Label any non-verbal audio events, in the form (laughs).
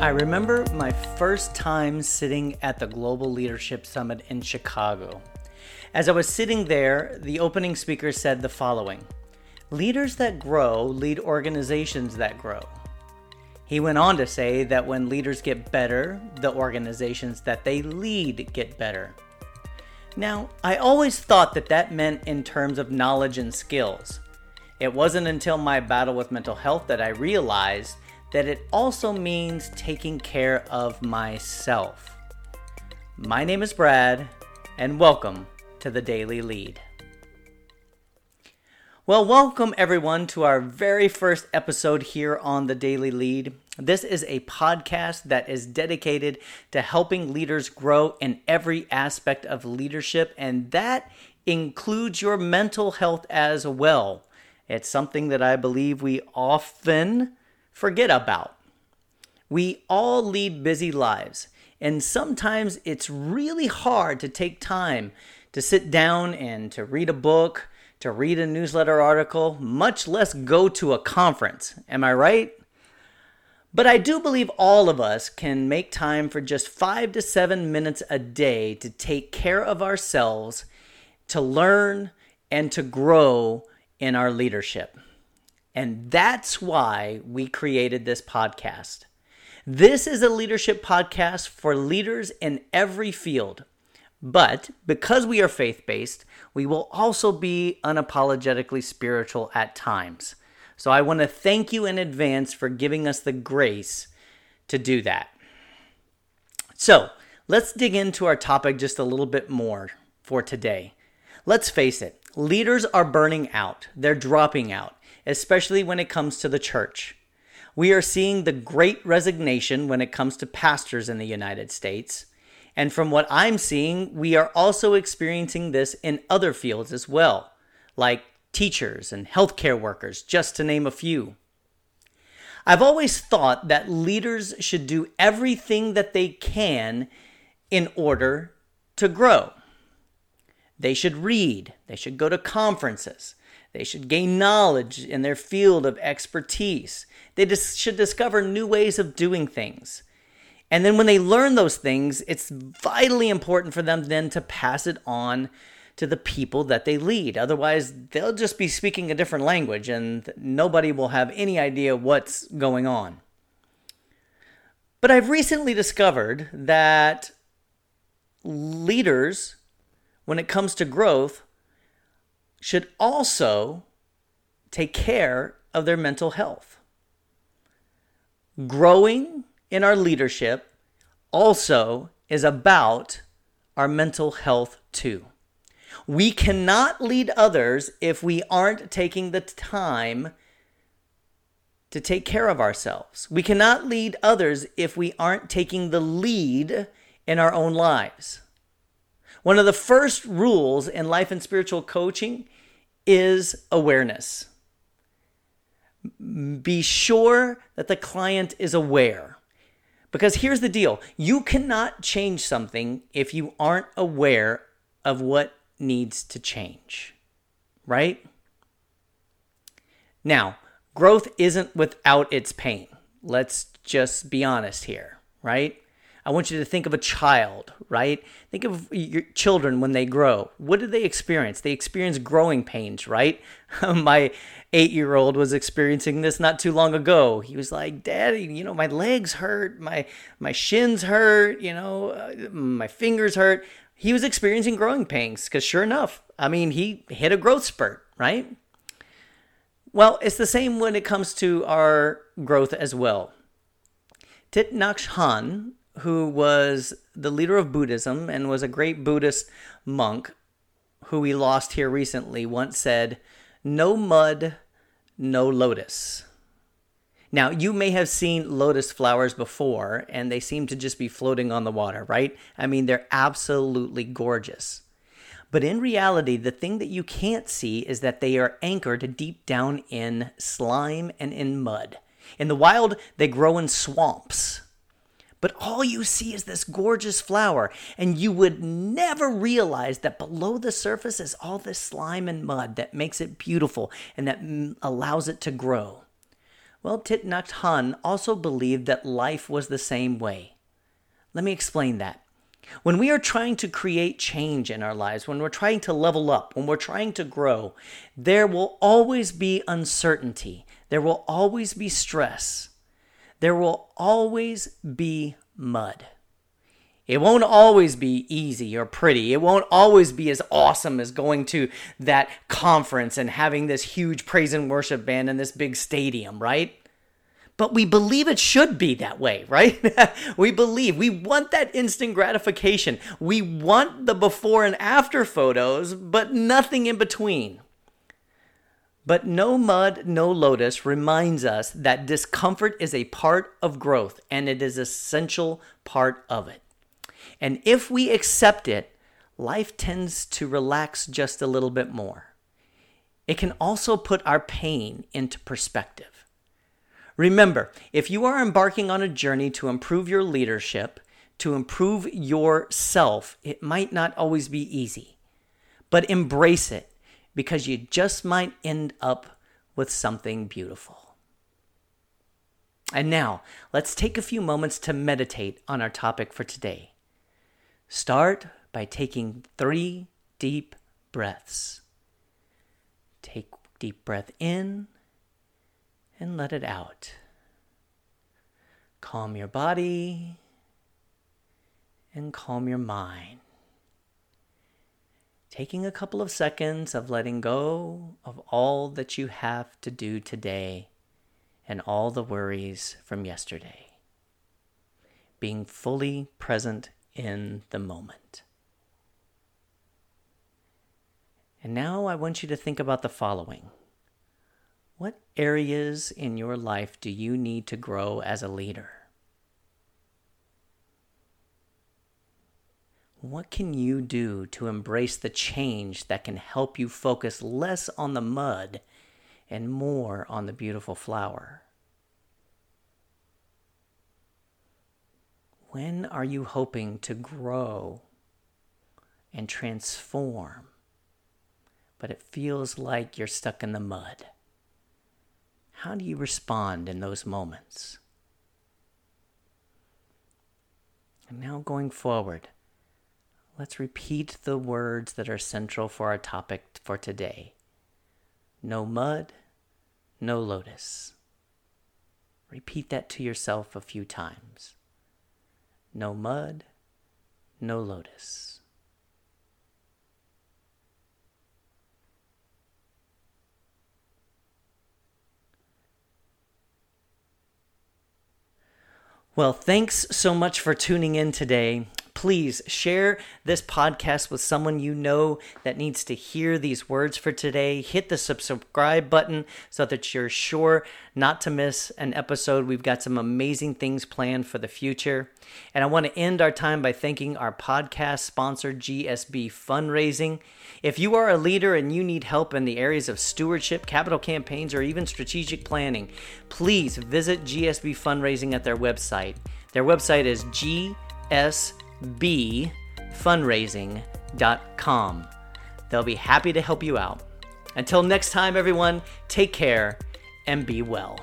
I remember my first time sitting at the Global Leadership Summit in Chicago. As I was sitting there, the opening speaker said the following Leaders that grow lead organizations that grow. He went on to say that when leaders get better, the organizations that they lead get better. Now, I always thought that that meant in terms of knowledge and skills. It wasn't until my battle with mental health that I realized that it also means taking care of myself. My name is Brad, and welcome to the Daily Lead. Well, welcome everyone to our very first episode here on the Daily Lead. This is a podcast that is dedicated to helping leaders grow in every aspect of leadership, and that includes your mental health as well. It's something that I believe we often forget about. We all lead busy lives, and sometimes it's really hard to take time to sit down and to read a book, to read a newsletter article, much less go to a conference. Am I right? But I do believe all of us can make time for just five to seven minutes a day to take care of ourselves, to learn, and to grow in our leadership. And that's why we created this podcast. This is a leadership podcast for leaders in every field. But because we are faith based, we will also be unapologetically spiritual at times. So I want to thank you in advance for giving us the grace to do that. So let's dig into our topic just a little bit more for today. Let's face it, leaders are burning out, they're dropping out especially when it comes to the church. We are seeing the great resignation when it comes to pastors in the United States. And from what I'm seeing, we are also experiencing this in other fields as well, like teachers and healthcare workers, just to name a few. I've always thought that leaders should do everything that they can in order to grow. They should read, they should go to conferences, they should gain knowledge in their field of expertise. They dis- should discover new ways of doing things. And then when they learn those things, it's vitally important for them then to pass it on to the people that they lead. Otherwise, they'll just be speaking a different language and nobody will have any idea what's going on. But I've recently discovered that leaders, when it comes to growth, should also take care of their mental health. Growing in our leadership also is about our mental health too. We cannot lead others if we aren't taking the time to take care of ourselves. We cannot lead others if we aren't taking the lead in our own lives. One of the first rules in life and spiritual coaching is awareness. Be sure that the client is aware. Because here's the deal you cannot change something if you aren't aware of what needs to change, right? Now, growth isn't without its pain. Let's just be honest here, right? I want you to think of a child, right? Think of your children when they grow. What do they experience? They experience growing pains, right? (laughs) my eight year old was experiencing this not too long ago. He was like, Daddy, you know, my legs hurt, my, my shins hurt, you know, uh, my fingers hurt. He was experiencing growing pains because, sure enough, I mean, he hit a growth spurt, right? Well, it's the same when it comes to our growth as well. Thich who was the leader of Buddhism and was a great Buddhist monk who we lost here recently, once said, No mud, no lotus. Now, you may have seen lotus flowers before, and they seem to just be floating on the water, right? I mean, they're absolutely gorgeous. But in reality, the thing that you can't see is that they are anchored deep down in slime and in mud. In the wild, they grow in swamps but all you see is this gorgeous flower, and you would never realize that below the surface is all this slime and mud that makes it beautiful and that mm, allows it to grow. Well, Nhat Hanh also believed that life was the same way. Let me explain that. When we are trying to create change in our lives, when we're trying to level up, when we're trying to grow, there will always be uncertainty. There will always be stress. There will always be mud. It won't always be easy or pretty. It won't always be as awesome as going to that conference and having this huge praise and worship band in this big stadium, right? But we believe it should be that way, (laughs) right? we believe we want that instant gratification. We want the before and after photos, but nothing in between. But no mud, no lotus reminds us that discomfort is a part of growth and it is essential part of it. And if we accept it, life tends to relax just a little bit more. It can also put our pain into perspective. Remember, if you are embarking on a journey to improve your leadership, to improve yourself, it might not always be easy. But embrace it because you just might end up with something beautiful. And now, let's take a few moments to meditate on our topic for today Start by taking three deep breaths. Take deep breath in and let it out. Calm your body and calm your mind. Taking a couple of seconds of letting go of all that you have to do today and all the worries from yesterday. Being fully present in the moment. And now I want you to think about the following What areas in your life do you need to grow as a leader? What can you do to embrace the change that can help you focus less on the mud and more on the beautiful flower? When are you hoping to grow and transform, but it feels like you're stuck in the mud? How do you respond in those moments? And now going forward, let's repeat the words that are central for our topic for today no mud, no lotus. Repeat that to yourself a few times no mud, no lotus. Well, thanks so much for tuning in today please share this podcast with someone you know that needs to hear these words for today. Hit the subscribe button so that you're sure not to miss an episode. We've got some amazing things planned for the future. And I want to end our time by thanking our podcast sponsor, GSB Fundraising. If you are a leader and you need help in the areas of stewardship, capital campaigns, or even strategic planning, please visit GSB Fundraising at their website. Their website is GSB bfundraising.com. They'll be happy to help you out. Until next time, everyone, take care and be well.